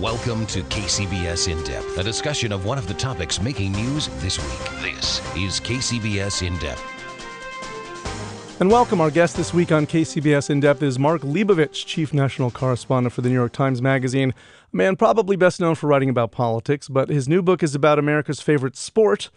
Welcome to KCBS In Depth, a discussion of one of the topics making news this week. This is KCBS In Depth. And welcome. Our guest this week on KCBS In Depth is Mark Leibovich, Chief National Correspondent for the New York Times Magazine. A man probably best known for writing about politics, but his new book is about America's favorite sport,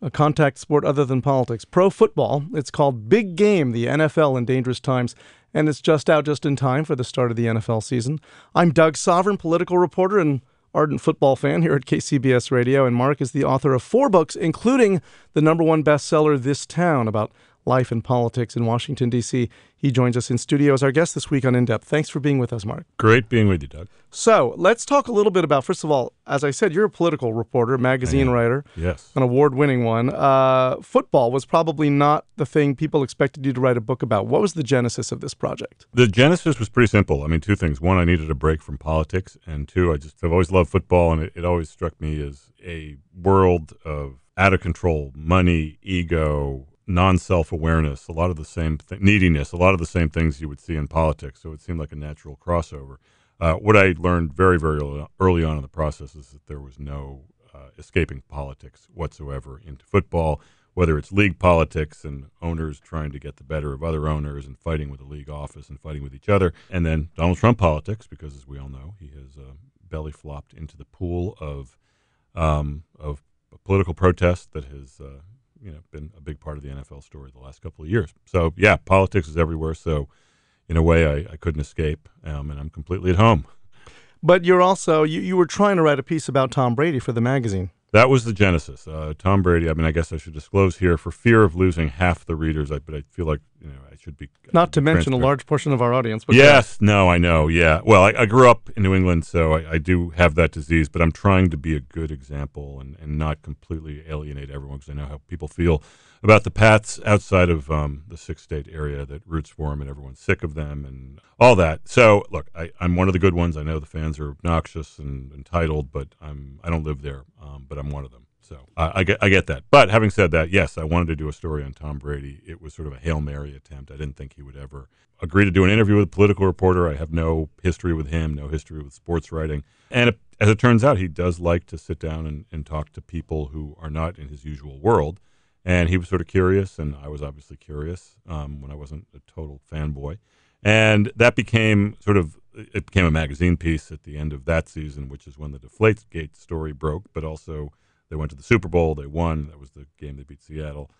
a contact sport other than politics, pro football. It's called Big Game The NFL in Dangerous Times and it's just out just in time for the start of the NFL season. I'm Doug Sovern, political reporter and ardent football fan here at KCBS Radio, and Mark is the author of four books, including the number one bestseller, This Town, about life and politics in Washington, D.C. He joins us in studio as our guest this week on In Depth. Thanks for being with us, Mark. Great being with you, Doug. So let's talk a little bit about, first of all, as I said, you're a political reporter, magazine writer. Yes. An award winning one. Uh, football was probably not the thing people expected you to write a book about. What was the genesis of this project? The genesis was pretty simple. I mean, two things. One, I needed a break from politics. And two, I just, I've always loved football, and it, it always struck me as a world of out of control money, ego, non self awareness, a lot of the same th- neediness, a lot of the same things you would see in politics. So it seemed like a natural crossover. Uh, what I learned very, very early on in the process is that there was no uh, escaping politics whatsoever into football, whether it's league politics and owners trying to get the better of other owners and fighting with the league office and fighting with each other, and then Donald Trump politics, because as we all know, he has uh, belly flopped into the pool of um, of political protest that has uh, you know been a big part of the NFL story the last couple of years. So yeah, politics is everywhere. So in a way, I, I couldn't escape, um, and I'm completely at home. But you're also you, you were trying to write a piece about Tom Brady for the magazine. That was the genesis. Uh, Tom Brady. I mean, I guess I should disclose here for fear of losing half the readers. I, but I feel like you know I should be. I Not should to be mention a transparent. large portion of our audience. But Yes, no, I know. Yeah. Well, I, I grew up in New England, so I, I do have that disease, but I'm trying to be a good example and, and not completely alienate everyone because I know how people feel about the Pats outside of um, the six state area that roots for them and everyone's sick of them and all that. So, look, I, I'm one of the good ones. I know the fans are obnoxious and entitled, but I'm I don't live there, um, but I'm one of them. So I, I get I get that. But having said that, yes, I wanted to do a story on Tom Brady. It was sort of a hail mary attempt. I didn't think he would ever agree to do an interview with a political reporter. I have no history with him, no history with sports writing, and it, as it turns out, he does like to sit down and, and talk to people who are not in his usual world. And he was sort of curious, and I was obviously curious um, when I wasn't a total fanboy. And that became sort of it became a magazine piece at the end of that season, which is when the Deflategate story broke. But also, they went to the Super Bowl, they won. That was the game they beat Seattle,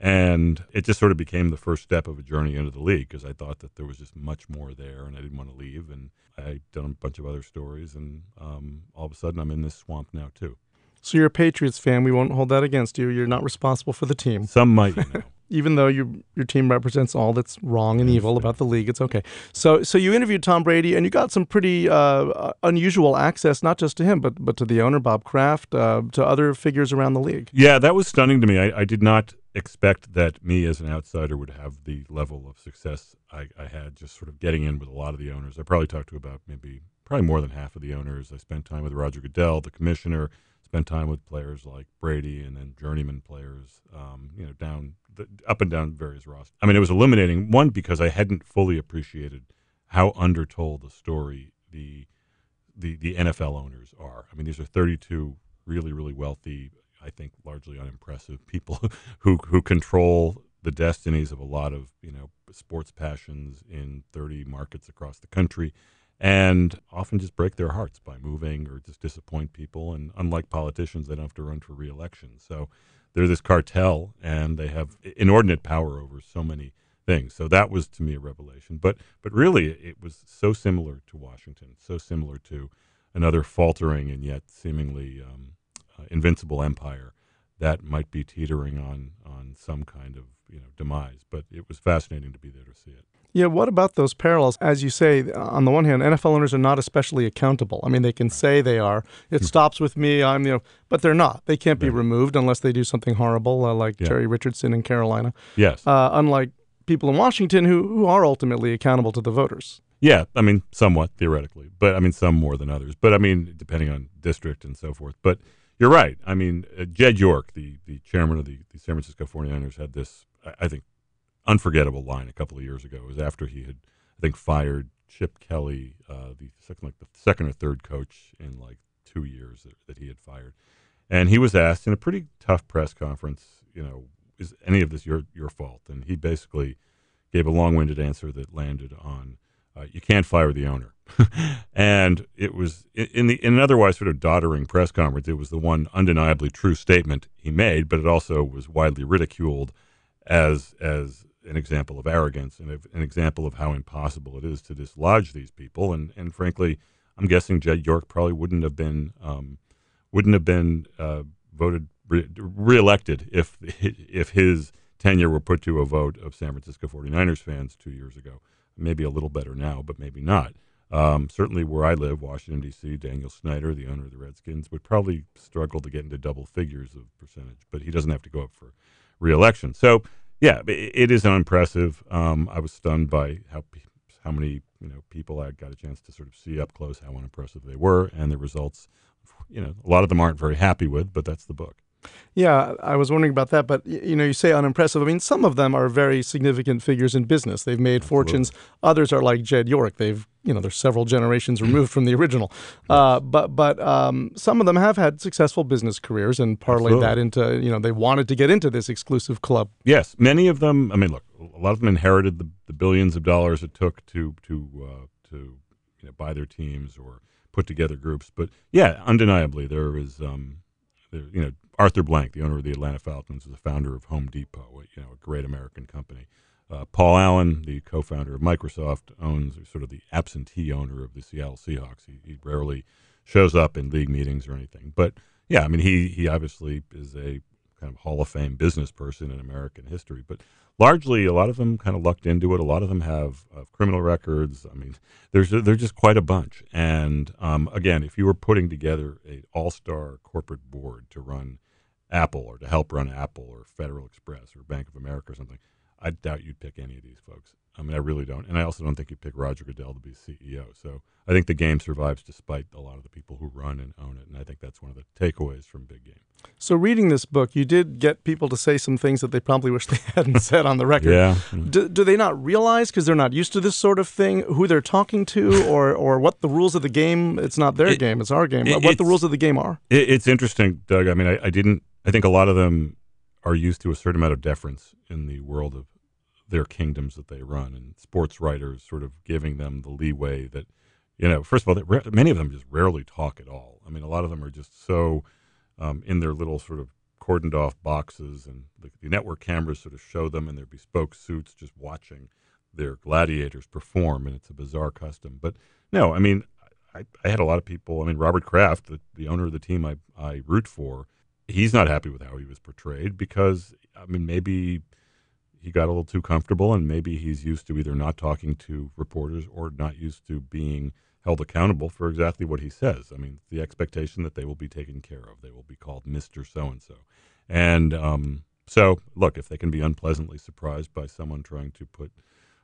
and it just sort of became the first step of a journey into the league because I thought that there was just much more there, and I didn't want to leave. And I'd done a bunch of other stories, and um, all of a sudden, I'm in this swamp now too. So you're a Patriots fan. We won't hold that against you. You're not responsible for the team. Some might, you know. Even though you, your team represents all that's wrong and evil about the league, it's okay. So, so you interviewed Tom Brady, and you got some pretty uh, unusual access, not just to him, but but to the owner Bob Kraft, uh, to other figures around the league. Yeah, that was stunning to me. I, I did not expect that me as an outsider would have the level of success I, I had just sort of getting in with a lot of the owners. I probably talked to about maybe probably more than half of the owners. I spent time with Roger Goodell, the commissioner. Spent time with players like Brady and then journeyman players, um, you know, down the, up and down various rosters. I mean, it was illuminating. One because I hadn't fully appreciated how undertold the story the the the NFL owners are. I mean, these are 32 really really wealthy, I think largely unimpressive people who who control the destinies of a lot of you know sports passions in 30 markets across the country and often just break their hearts by moving or just disappoint people. And unlike politicians, they don't have to run for reelection. So they're this cartel and they have inordinate power over so many things. So that was to me a revelation. But but really, it was so similar to Washington, so similar to another faltering and yet seemingly um, uh, invincible empire that might be teetering on on some kind of you know demise. But it was fascinating to be there to see it. Yeah, what about those parallels? As you say, on the one hand, NFL owners are not especially accountable. I mean, they can say they are. It Hmm. stops with me. I'm, you know, but they're not. They can't be removed unless they do something horrible, uh, like Yeah. Jerry Richardson in Carolina. Yes. Uh, unlike people in Washington who, who are ultimately accountable to the voters. Yeah, I mean, somewhat theoretically, but I mean, some more than others. But I mean, depending on district and so forth. But you're right. I mean, uh, Jed York, the, the chairman of the, the San Francisco 49ers, had this, I, think, unforgettable line a couple of years ago. It was after he had, I think, fired Chip Kelly, uh, the second, like the second or third coach in like two years that, that he had fired, and he was asked in a pretty tough press conference, you know, is any of this your your fault? And he basically gave a long-winded answer that landed on uh, you can't fire the owner. and it was in the in an otherwise sort of doddering press conference. It was the one undeniably true statement he made, but it also was widely ridiculed as as an example of arrogance and an example of how impossible it is to dislodge these people. And and frankly, I'm guessing Jed York probably wouldn't have been um, wouldn't have been uh, voted re- reelected if if his tenure were put to a vote of San Francisco 49ers fans two years ago. Maybe a little better now, but maybe not. Um, certainly, where I live, Washington D.C., Daniel Snyder, the owner of the Redskins, would probably struggle to get into double figures of percentage, but he doesn't have to go up for reelection. So, yeah, it, it is unimpressive. Um, I was stunned by how how many you know people I got a chance to sort of see up close how unimpressive they were, and the results. You know, a lot of them aren't very happy with, but that's the book. Yeah, I was wondering about that, but you know, you say unimpressive. I mean, some of them are very significant figures in business. They've made fortunes. Others are like Jed York. They've, you know, they're several generations removed from the original. Uh, but but um, some of them have had successful business careers and parlayed that into, you know, they wanted to get into this exclusive club. Yes, many of them. I mean, look, a lot of them inherited the, the billions of dollars it took to to uh, to you know buy their teams or put together groups. But yeah, undeniably, there is um, there, you know Arthur Blank, the owner of the Atlanta Falcons, is the founder of Home Depot, you know, a great American company. Uh, Paul Allen, the co-founder of Microsoft, owns sort of the absentee owner of the Seattle Seahawks. He, he rarely shows up in league meetings or anything, but yeah, I mean, he he obviously is a kind of Hall of Fame business person in American history. But largely, a lot of them kind of lucked into it. A lot of them have criminal records. I mean, there's there's just quite a bunch. And um, again, if you were putting together a all-star corporate board to run Apple or to help run Apple or Federal Express or Bank of America or something, I doubt you'd pick any of these folks. I mean, I really don't. And I also don't think you'd pick Roger Goodell to be CEO. So I think the game survives despite a lot of the people who run and own it. And I think that's one of the takeaways from Big Game. So reading this book, you did get people to say some things that they probably wish they hadn't said on the record. Yeah. Do, do they not realize because they're not used to this sort of thing who they're talking to or or what the rules of the game? It's not their It- game; it's our game. it- what the rules of the game are? It, it's interesting, Doug. I mean, I, I didn't. I think a lot of them are used to a certain amount of deference in the world of their kingdoms that they run, and sports writers sort of giving them the leeway that, you know, first of all, many of them just rarely talk at all. I mean, a lot of them are just so um, in their little sort of cordoned off boxes, and the, the network cameras sort of show them in their bespoke suits, just watching their gladiators perform, and it's a bizarre custom. But no, I mean, I, I had a lot of people. I mean, Robert Kraft, the, the owner of the team I, I root for, he's not happy with how he was portrayed because, I mean, maybe he got a little too comfortable and maybe he's used to either not talking to reporters or not used to being held accountable for exactly what he says. I mean, the expectation that they will be taken care of, they will be called Mr. So and so. And um, so, look, if they can be unpleasantly surprised by someone trying to put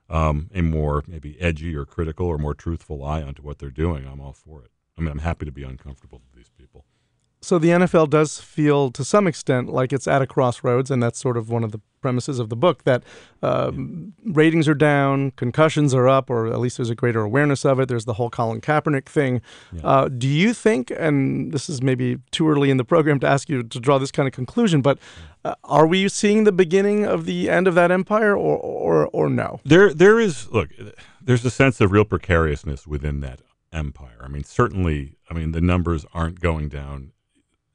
um, a more maybe edgy or critical or more truthful eye onto what they're doing, I'm all for it. I mean, I'm happy to be uncomfortable with these people. So the NFL does feel, to some extent, like it's at a crossroads, and that's sort of one of the premises of the book. That um, ratings are down, concussions are up, or at least there's a greater awareness of it. There's the whole Colin Kaepernick thing. Uh, do you think, and this is maybe too early in the program to ask you to draw this kind of conclusion, but uh, are we seeing the beginning of the end of that empire, or or or no? There, there is look. There's a sense of real precariousness within that empire. I mean, certainly. I mean, the numbers aren't going down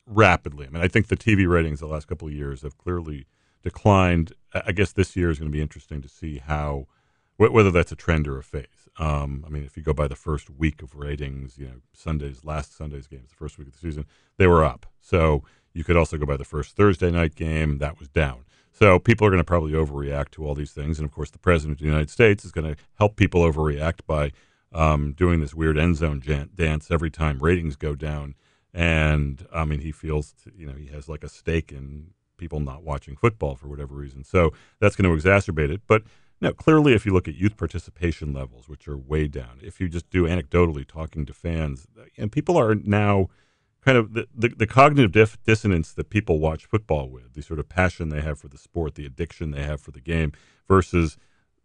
rapidly. I mean, I think the TV ratings the last couple of years have clearly declined. I guess this year is going to be interesting to see how wh- whether that's a trend or a phase. Um, I mean, if you go by the first week of ratings, you know, Sundays, last Sunday's games, the first week of the season, they were up. So you could also go by the first Thursday night game, that was down. So people are going to probably overreact to all these things, and of course, the president of the United States is going to help people overreact by um, doing this weird end zone jan- dance every time ratings go down. And I mean, he feels you know he has like a stake in people not watching football for whatever reason. So that's going to exacerbate it. But no, clearly, if you look at youth participation levels, which are way down, if you just do anecdotally talking to fans, and people are now kind of the, the, the cognitive dif- dissonance that people watch football with, the sort of passion they have for the sport, the addiction they have for the game, versus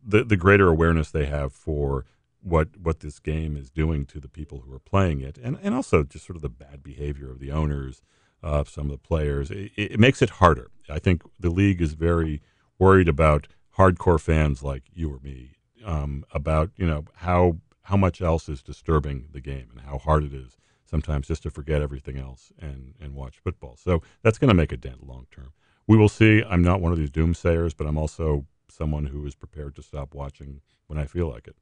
the, the greater awareness they have for what what this game is doing to the people who are playing it, and, and also just sort of the bad behavior of the owners, of some of the players. It, it makes it harder. I think the league is very worried about hardcore fans like you or me um, about you know how how much else is disturbing the game and how hard it is sometimes just to forget everything else and, and watch football. So that's going to make a dent long term. We will see. I'm not one of these doomsayers, but I'm also someone who is prepared to stop watching when I feel like it.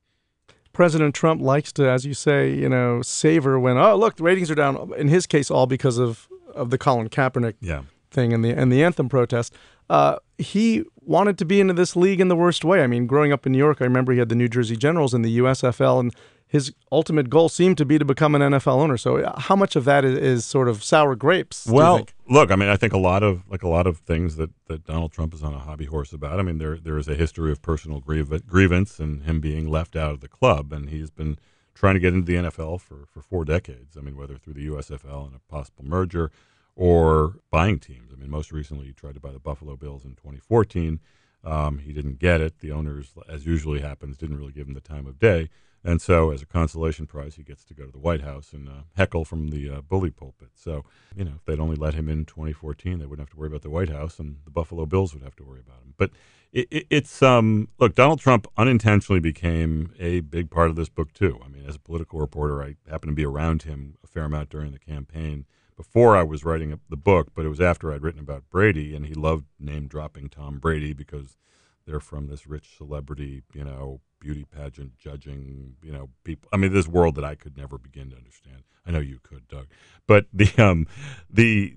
President Trump likes to, as you say, you know, savor when oh look the ratings are down. In his case, all because of of the Colin Kaepernick yeah. thing and the and the anthem protest. Uh, he wanted to be into this league in the worst way. I mean, growing up in New York, I remember he had the New Jersey Generals in the USFL, and his ultimate goal seemed to be to become an NFL owner. So, how much of that is, is sort of sour grapes? Well, look, I mean, I think a lot of like a lot of things that, that Donald Trump is on a hobby horse about. I mean, there there is a history of personal grievance and him being left out of the club, and he's been trying to get into the NFL for for four decades. I mean, whether through the USFL and a possible merger or buying teams. I mean, most recently he tried to buy the Buffalo Bills in 2014. Um, he didn't get it. The owners, as usually happens, didn't really give him the time of day. And so, as a consolation prize, he gets to go to the White House and uh, heckle from the uh, bully pulpit. So, you know, if they'd only let him in 2014, they wouldn't have to worry about the White House, and the Buffalo Bills would have to worry about him. But it, it, it's um, look, Donald Trump unintentionally became a big part of this book too. I mean, as a political reporter, I happened to be around him a fair amount during the campaign before I was writing the book, but it was after I'd written about Brady, and he loved name dropping Tom Brady because they're from this rich celebrity, you know, beauty pageant judging, you know, people. I mean, this world that I could never begin to understand. I know you could, Doug, but the um, the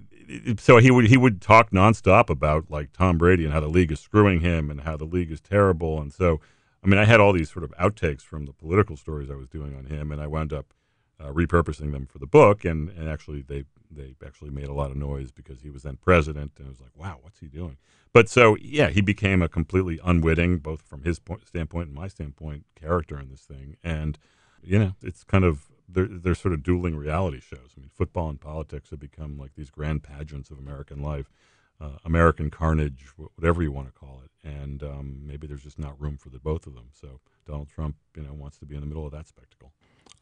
so he would he would talk nonstop about like Tom Brady and how the league is screwing him and how the league is terrible, and so I mean, I had all these sort of outtakes from the political stories I was doing on him, and I wound up uh, repurposing them for the book, and, and actually they they actually made a lot of noise because he was then president, and it was like, wow, what's he doing? But so yeah, he became a completely unwitting, both from his point, standpoint and my standpoint, character in this thing, and you know, it's kind of they're, they're sort of dueling reality shows. I mean, football and politics have become like these grand pageants of American life, uh, American carnage, whatever you want to call it. And um, maybe there's just not room for the both of them. So Donald Trump, you know, wants to be in the middle of that spectacle.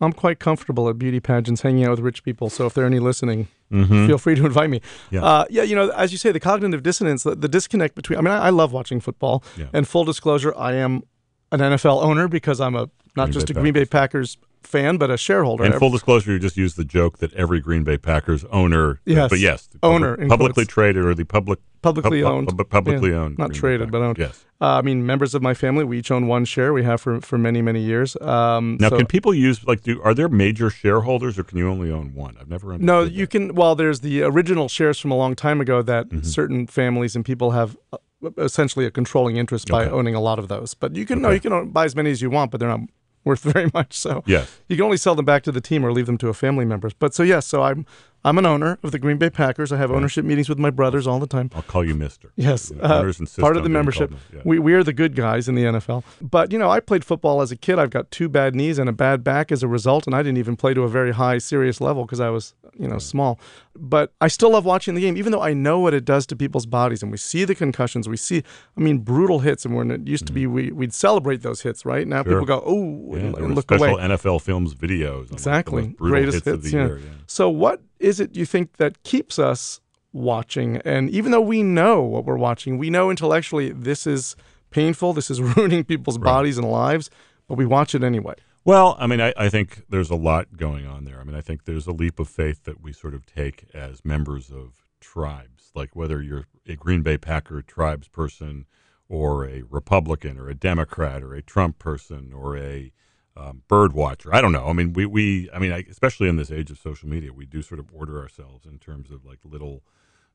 I'm quite comfortable at beauty pageants, hanging out with rich people. So if there are any listening, mm-hmm. feel free to invite me. Yeah. Uh, yeah, you know, as you say, the cognitive dissonance, the, the disconnect between. I mean, I, I love watching football. Yeah. And full disclosure, I am an NFL owner because I'm a not Green just Bay a Green Bay Packers fan, but a shareholder. And full disclosure, you just used the joke that every Green Bay Packers owner, yes, but yes, owner, public, publicly traded or the public publicly pub, owned, pub, publicly yeah, owned, not Green traded, but owned. Yes, uh, I mean, members of my family, we each own one share. We have for for many many years. Um, now, so, can people use like do are there major shareholders or can you only own one? I've never understood. No, that. you can. Well, there's the original shares from a long time ago that Mm-hmm. certain families and people have. Uh, essentially a controlling interest by Okay. owning a lot of those but you can no you can own, buy as many as you want but they're not worth very much so Yes. you can only sell them back to the team or leave them to a family member but so yes so i'm i'm an owner of the green bay packers i have ownership meetings with my brothers all the time I'll call you Mister. Yes, uh, part of the membership. Yeah. We we are the good guys in the NFL. But you know, I played football as a kid. I've got two bad knees and a bad back as a result, and I didn't even play to a very high, serious level because I was you know small. But I still love watching the game, even though I know what it does to people's bodies, and we see the concussions. We see, I mean, brutal hits, and when it used to be, we we'd celebrate those hits. Right now, Mm-hmm. Sure. people go, oh, Yeah, and, and look special away. NFL films videos. like, Exactly. brutal Greatest hits, of hits, the yeah. year. Yeah. So, what is it you think that keeps us watching? And even though we know what we're watching, we know intellectually this is painful, this is ruining people's bodies and lives, but we watch it anyway. Well, I mean, I, I think there's a lot going on there. I mean, I think there's a leap of faith that we sort of take as members of tribes, like whether you're a Green Bay Packer tribes person or a Republican or a Democrat or a Trump person or a um, bird watcher. I don't know. I mean, we, we I mean, I, especially in this age of social media, we do sort of order ourselves in terms of like little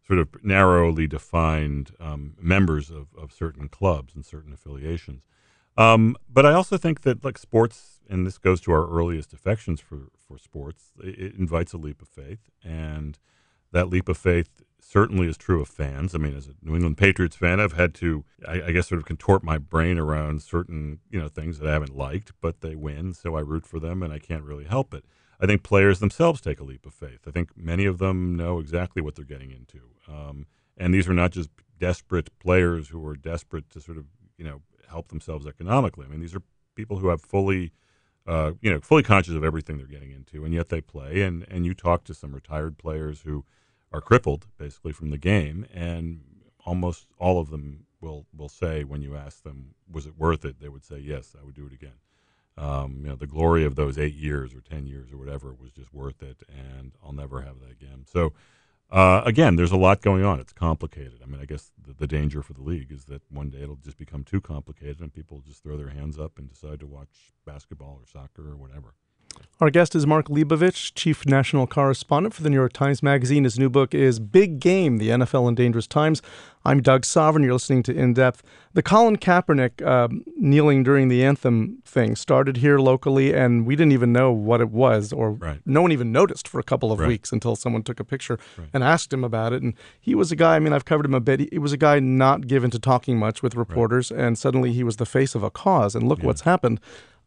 sort of narrowly defined um, members of, of certain clubs and certain affiliations. Um, but I also think that like sports, and this goes to our earliest affections for, for sports, it, it invites a leap of faith. And that leap of faith certainly is true of fans. I mean, as a New England Patriots fan, I've had to, I, I, guess, sort of contort my brain around certain, you know, things that I haven't liked, but they win, so I root for them, and I can't really help it. I think players themselves take a leap of faith. I think many of them know exactly what they're getting into, um, and these are not just desperate players who are desperate to sort of, you know, help themselves economically. I mean, these are people who have fully uh, you know, fully conscious of everything they're getting into, and yet they play. And and you talk to some retired players who are crippled basically from the game, and almost all of them will will say when you ask them, "Was it worth it?" They would say, "Yes, I would do it again." Um, you know, the glory of those eight years or ten years or whatever was just worth it, and I'll never have that again. So. Uh, again, there's a lot going on. It's complicated. I mean, I guess the, the, danger for the league is that one day it'll just become too complicated and people just throw their hands up and decide to watch basketball or soccer or whatever. Our guest is Mark Leibovich, Chief National Correspondent for the New York Times Magazine. His new book is Big Game The NFL in Dangerous Times. I'm Doug Sovern. You're listening to In Depth. The Colin Kaepernick uh, kneeling during the anthem thing started here locally, and we didn't even know what it was, or right. no one even noticed for a couple of right. weeks until someone took a picture right. and asked him about it. And he was a guy, I mean, I've covered him a bit. He was a guy not given to talking much with reporters, and suddenly he was the face of a cause. And look yeah. what's happened.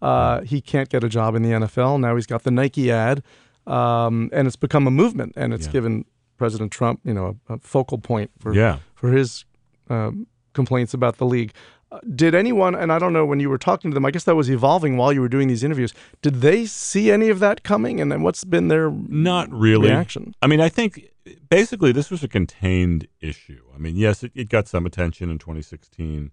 Uh, he can't get a job in the NFL. Now he's got the Nike ad, um, and it's become a movement, and it's yeah. given President Trump, you know, a, a focal point for yeah. for his um, complaints about the league. Uh, did anyone, and I don't know when you were talking to them, I guess that was evolving while you were doing these interviews. Did they see any of that coming, and then what's been their not really reaction? I mean, I think basically this was a contained issue. I mean, yes, it, it got some attention in 2016.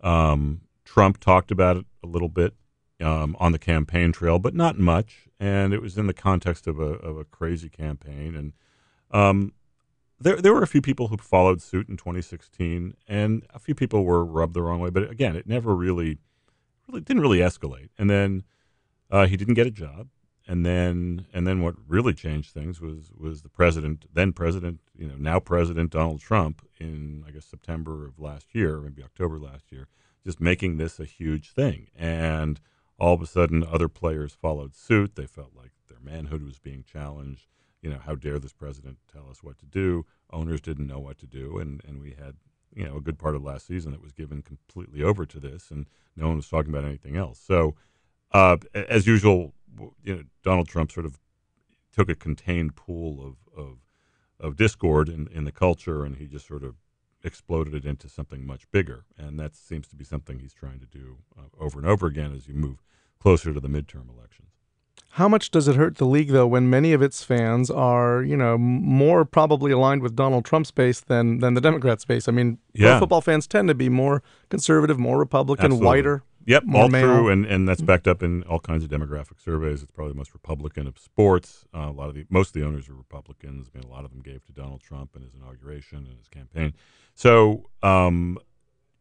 Um, Trump talked about it a little bit um, on the campaign trail, but not much. And it was in the context of a, of a crazy campaign. And um, there, there were a few people who followed suit in 2016, and a few people were rubbed the wrong way. But again, it never really, really didn't really escalate. And then uh, he didn't get a job. And then, and then, what really changed things was was the president, then president, you know, now president Donald Trump, in I guess September of last year, maybe October last year, just making this a huge thing. And all of a sudden other players followed suit. They felt like their manhood was being challenged. You know, how dare this president tell us what to do? Owners didn't know what to do, and and we had you know a good part of last season that was given completely over to this, and no one was talking about anything else. So, uh, as usual, you know, Donald Trump sort of took a contained pool of of, of discord in, in the culture, and he just sort of exploded it into something much bigger. And that seems to be something he's trying to do uh, over and over again as you move closer to the midterm elections. How much does it hurt the league, though, when many of its fans are, you know, more probably aligned with Donald Trump's base than than the Democrats' base? I mean, yeah. football fans tend to be more conservative, more Republican, Absolutely. whiter. Yep, more all male. true, and, and that's backed up in all kinds of demographic surveys. It's probably the most Republican of sports. Uh, a lot of the most of the owners are Republicans. I mean, a lot of them gave to Donald Trump in his inauguration and his campaign. So um,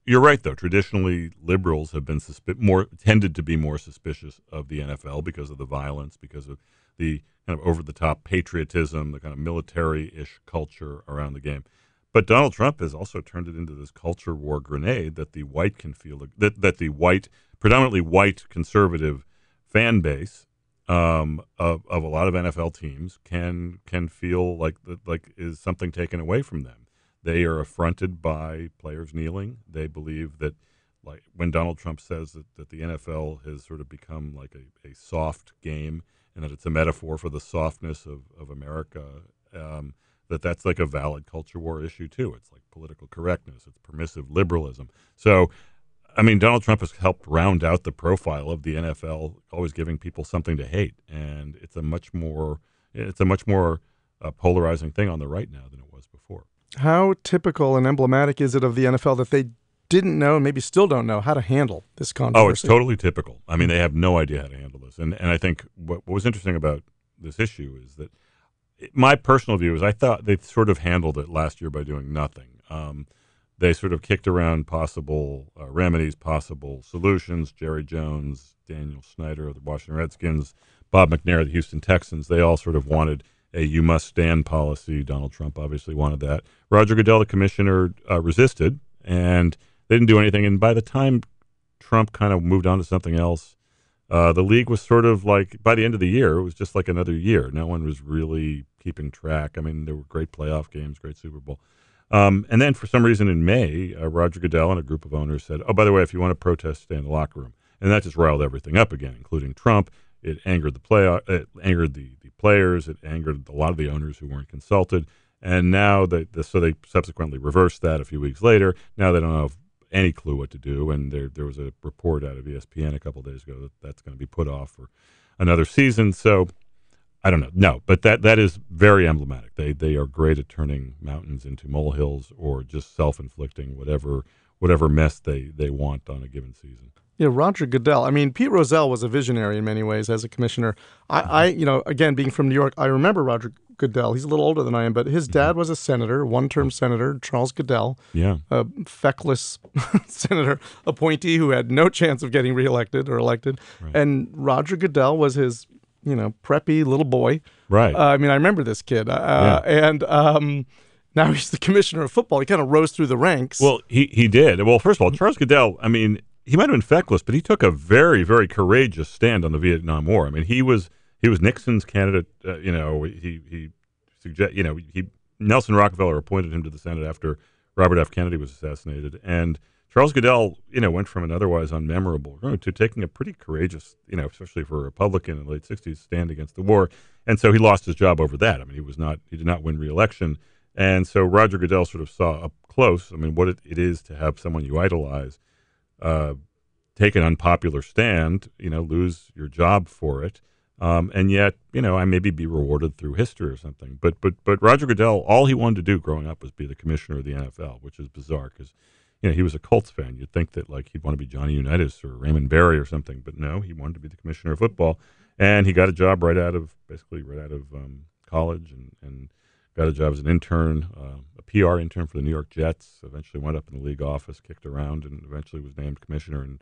you're right, though. Traditionally, liberals have been suspi- more tended to be more suspicious of the NFL because of the violence, because of the kind of over the top patriotism, the kind of military ish culture around the game. But Donald Trump has also turned it into this culture war grenade that the white can feel that that the white, predominantly white conservative fan base um, of of a lot of NFL teams can can feel like like is something taken away from them. They are affronted by players kneeling. They believe that like when Donald Trump says that, that the NFL has sort of become like a, a soft game and that it's a metaphor for the softness of, of America. Um, that that's like a valid culture war issue too. It's like political correctness, it's permissive liberalism. So, I mean, Donald Trump has helped round out the profile of the NFL, always giving people something to hate, and it's a much more it's a much more uh, polarizing thing on the right now than it was before. How typical and emblematic is it of the NFL that they didn't know, and maybe still don't know, how to handle this controversy? Oh, it's totally typical. I mean, they have no idea how to handle this, and and I think what, what was interesting about this issue is that my personal view is I thought they sort of handled it last year by doing nothing. Um, they sort of kicked around possible uh, remedies, possible solutions. Jerry Jones, Daniel Snyder of the Washington Redskins, Bob McNair of the Houston Texans, they all sort of wanted a you must stand policy. Donald Trump obviously wanted that. Roger Goodell, the commissioner, uh, resisted, and they didn't do anything. And by the time Trump kind of moved on to something else, uh, the league was sort of like by the end of the year, it was just like another year. No one was really keeping track. I mean, there were great playoff games, great Super Bowl. Um, and then for some reason in May, uh, Roger Goodell and a group of owners said, "Oh, by the way, if you want to protest, stay in the locker room." And that just riled everything up again, including Trump. It angered the play, uh, it angered the, the players. It angered a lot of the owners who weren't consulted. And now they, the, so they subsequently reversed that a few weeks later. Now they don't have any clue what to do. And there, there was a report out of ESPN a couple days ago that that's going to be put off for another season. So I don't know. No, but that that is very emblematic. They they are great at turning mountains into molehills or just self-inflicting whatever whatever mess they they want on a given season. Yeah, Roger Goodell. I mean, Pete Rozelle was a visionary in many ways as a commissioner. I, I you know, again, being from New York, I remember Roger Goodell. He's a little older than I am, but his dad was a senator, one-term senator, Charles Goodell. Yeah, a feckless senator appointee who had no chance of getting reelected or elected. Right. And Roger Goodell was his, you know, preppy little boy. Right. Uh, I mean, I remember this kid, uh, yeah. and. Um, now he's the commissioner of football. He kind of rose through the ranks. Well, he he did. Well, first of all, Charles Goodell. I mean, he might have been feckless, but he took a very, very courageous stand on the Vietnam War. I mean, he was he was Nixon's candidate. Uh, you know, he he suggest you know he Nelson Rockefeller appointed him to the Senate after Robert F. Kennedy was assassinated, and Charles Goodell, you know, went from an otherwise unmemorable to taking a pretty courageous, you know, especially for a Republican in the late '60s, stand against the war, and so he lost his job over that. I mean, he was not he did not win re-election, and so Roger Goodell sort of saw up close. I mean, what it, it is to have someone you idolize uh, take an unpopular stand, you know, lose your job for it. Um, and yet, you know, I maybe be rewarded through history or something. But but but Roger Goodell, all he wanted to do growing up was be the commissioner of the NFL, which is bizarre because, you know, he was a Colts fan. You'd think that like he'd want to be Johnny Unitas or Raymond Berry or something, but no, he wanted to be the commissioner of football, and he got a job right out of basically right out of um, college and and got a job as an intern, uh, PR intern for the New York Jets. Eventually went up in the league office, kicked around, and eventually was named commissioner in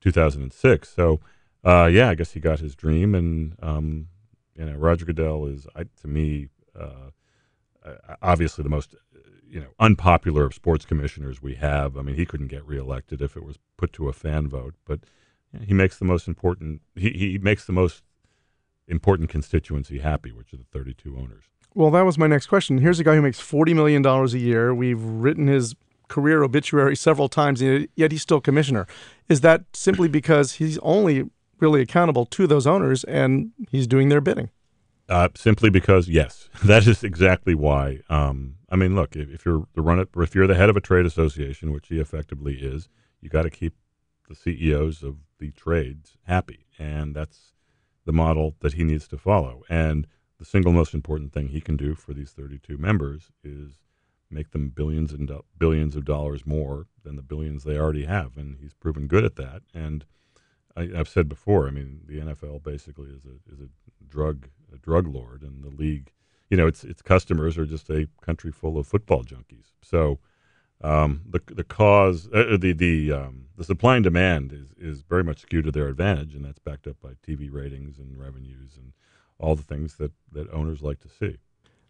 2006. So, uh, yeah, I guess he got his dream. And um, you know, Roger Goodell is, I, to me, uh, obviously the most you know unpopular of sports commissioners we have. I mean, he couldn't get reelected if it was put to a fan vote, but he makes the most important. He, he makes the most important constituency happy, which are the 32 owners. Well, that was my next question. Here's a guy who makes $40 million a year. We've written his career obituary several times, yet he's still commissioner. Is that simply because he's only really accountable to those owners and he's doing their bidding? Uh, simply because, yes, that is exactly why. Um, I mean, look, if, if, you're the run, if you're the head of a trade association, which he effectively is, you got to keep the CEOs of the trades happy, and that's the model that he needs to follow. And the single most important thing he can do for these 32 members is make them billions and do- billions of dollars more than the billions they already have, and he's proven good at that. And I, have said before, I mean, the NFL basically is a is a drug a drug lord, and the league, you know, its its customers are just a country full of football junkies. So. Um, the the cause uh, uh, the the um, the supply and demand is is very much skewed to their advantage, and that's backed up by TV ratings and revenues and all the things that, that owners like to see.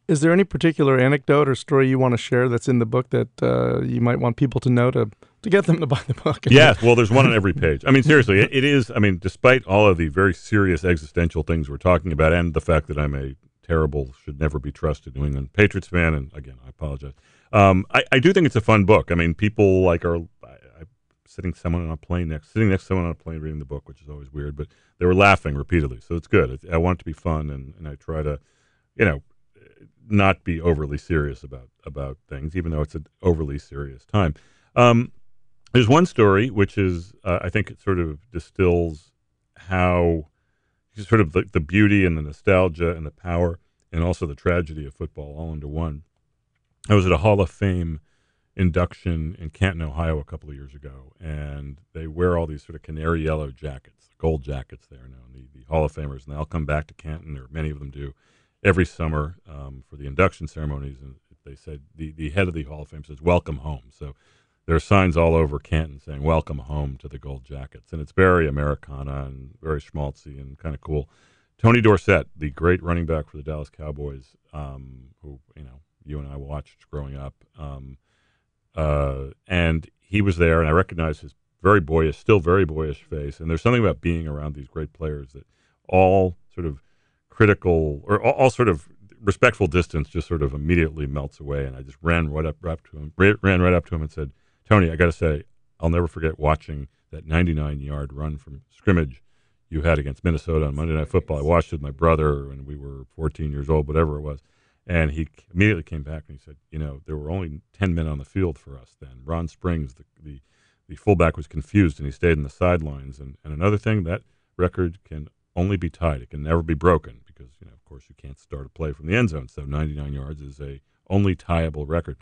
Is there any particular anecdote or story you want to share that's in the book that uh, you might want people to know to, to get them to buy the book? yes, well, there's one on every page. I mean, seriously, it, it is. I mean, despite all of the very serious existential things we're talking about, and the fact that I'm a terrible, should never be trusted New England Patriots fan, and again, I apologize. Um, I, I, do think it's a fun book. I mean, people like are sitting someone on a plane next, sitting next to someone on a plane reading the book, which is always weird, but they were laughing repeatedly, so it's good. I want it to be fun, and, and I try to, you know, not be overly serious about about things, even though it's an overly serious time. Um, there's one story which is, uh, I think, it sort of distills how sort of the, the beauty and the nostalgia and the power and also the tragedy of football all into one. I was at a Hall of Fame induction in Canton, Ohio, a couple of years ago, and they wear all these sort of canary yellow jackets, gold jackets there now, the, the Hall of Famers, and they all come back to Canton, or many of them do, every summer um, for the induction ceremonies. And they said the, the head of the Hall of Fame says, "Welcome home." So there are signs all over Canton saying "Welcome home" to the Gold Jackets, and it's very Americana and very schmaltzy and kind of cool. Tony Dorsett, the great running back for the Dallas Cowboys, um, who you know you and I watched growing up, um, uh, and he was there, and I recognized his very boyish, still very boyish face. And there's something about being around these great players that all sort of critical or all, all sort of respectful distance just sort of immediately melts away. And I just ran right up, right up to him, ran right up to him and said, "Tony, I got to say, I'll never forget watching that 99 yard run from scrimmage." You had against Minnesota on Monday Night Football. I watched it with my brother, and we were 14 years old, whatever it was and he immediately came back and he said, you know, there were only 10 men on the field for us then. Ron Springs, the, the, the fullback, was confused and he stayed in the sidelines. And, and another thing, that record can only be tied. It can never be broken because, you know, of course, you can't start a play from the end zone. So 99 yards is a only tieable record.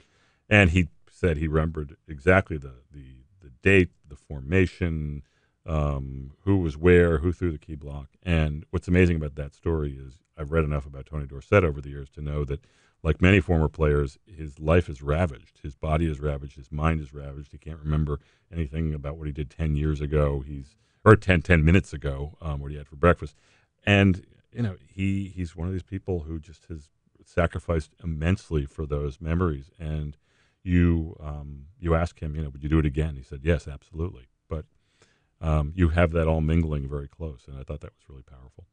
And he said he remembered exactly the, the, the date, the formation, um, who was where, who threw the key block. And what's amazing about that story is I've read enough about Tony Dorsett over the years to know that, like many former players, his life is ravaged. His body is ravaged. His mind is ravaged. He can't remember anything about what he did 10 years ago. He's or 10, 10 minutes ago, um, what he had for breakfast. And, you know, he, he's one of these people who just has sacrificed immensely for those memories. And you, um, you ask him, you know, would you do it again? He said, yes, absolutely. Um, you have that all mingling very close. And I thought that was really powerful.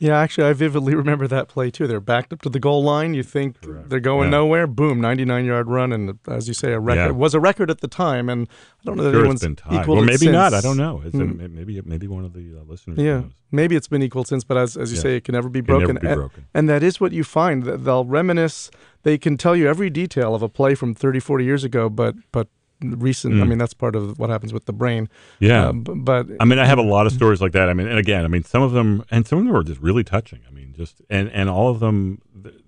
Yeah, actually, I vividly remember that play too. They're backed up to the goal line. You think Correct. they're going yeah. nowhere. Boom, 99 yard run, and as you say, a record yeah. was a record at the time. And I don't know that sure anyone's been tied. equal. Well, maybe since. not. I don't know. Mm. maybe maybe one of the uh, listeners. Yeah, knows. maybe it's been equal since. But as as you yeah. say, it can never be broken. Never be broken. And, and that is what you find. That they'll reminisce. They can tell you every detail of a play from 30, 40 years ago, but but recent. Mm. I mean, that's part of what happens with the brain. Yeah, uh, but I mean, I have a lot of stories like that. I mean, and again, I mean, some of them, and some of them are just really touching. I mean, just and and all of them,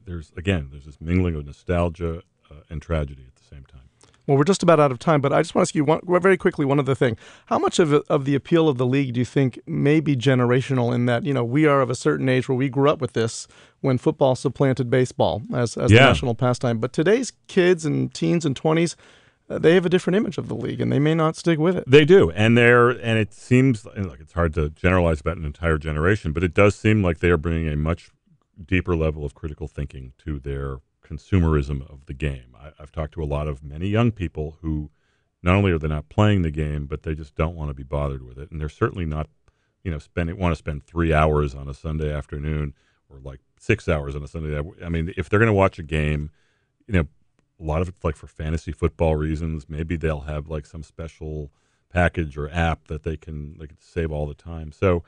there's again, there's this mingling of nostalgia uh, and tragedy at the same time. Well, we're just about out of time, but I just want to ask you one, very quickly one other thing. How much of of the appeal of the league do you think may be generational in that, you know, we are of a certain age where we grew up with this when football supplanted baseball as, as yeah. the national pastime. But today's kids and teens and 20s, uh, Uh, they have a different image of the league and they may not stick with it. They do, and they're and it seems like it's hard to generalize about an entire generation, but it does seem like they are bringing a much deeper level of critical thinking to their consumerism of the game. I, have talked to a lot of many young people who not only are they not playing the game, but they just don't want to be bothered with it, and they're certainly not, you know, spending want to spend three hours on a Sunday afternoon or like six hours on a Sunday. I mean, if they're going to watch a game, you know, a lot of it's like for fantasy football reasons. Maybe they'll have like some special package or app that they can can save all the time. So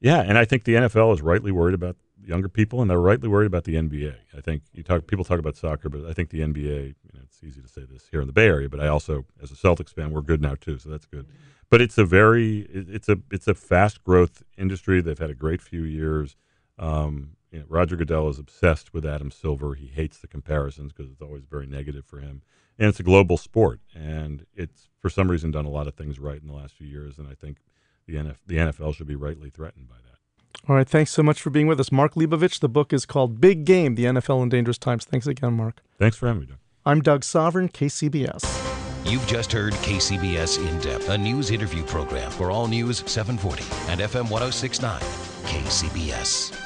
yeah, and I think the NFL is rightly worried about younger people, and they're rightly worried about the NBA. I think you talk people talk about soccer, but I think the NBA. You know, it's easy to say this here in the Bay Area, but I also, as a Celtics fan, we're good now too, so that's good. But it's a very it's a it's a fast growth industry. They've had a great few years. Um, you know, Roger Goodell is obsessed with Adam Silver. He hates the comparisons because it's always very negative for him. And it's a global sport, and it's for some reason done a lot of things right in the last few years. And I think the, NF, the NFL should be rightly threatened by that. All right, thanks so much for being with us, Mark Leibovich. The book is called Big Game: The NFL in Dangerous Times. Thanks again, Mark. Thanks for having me, Doug. I'm Doug Sovern, KCBS. You've just heard KCBS In Depth, a news interview program for All News 740 and FM 1069. KCBS.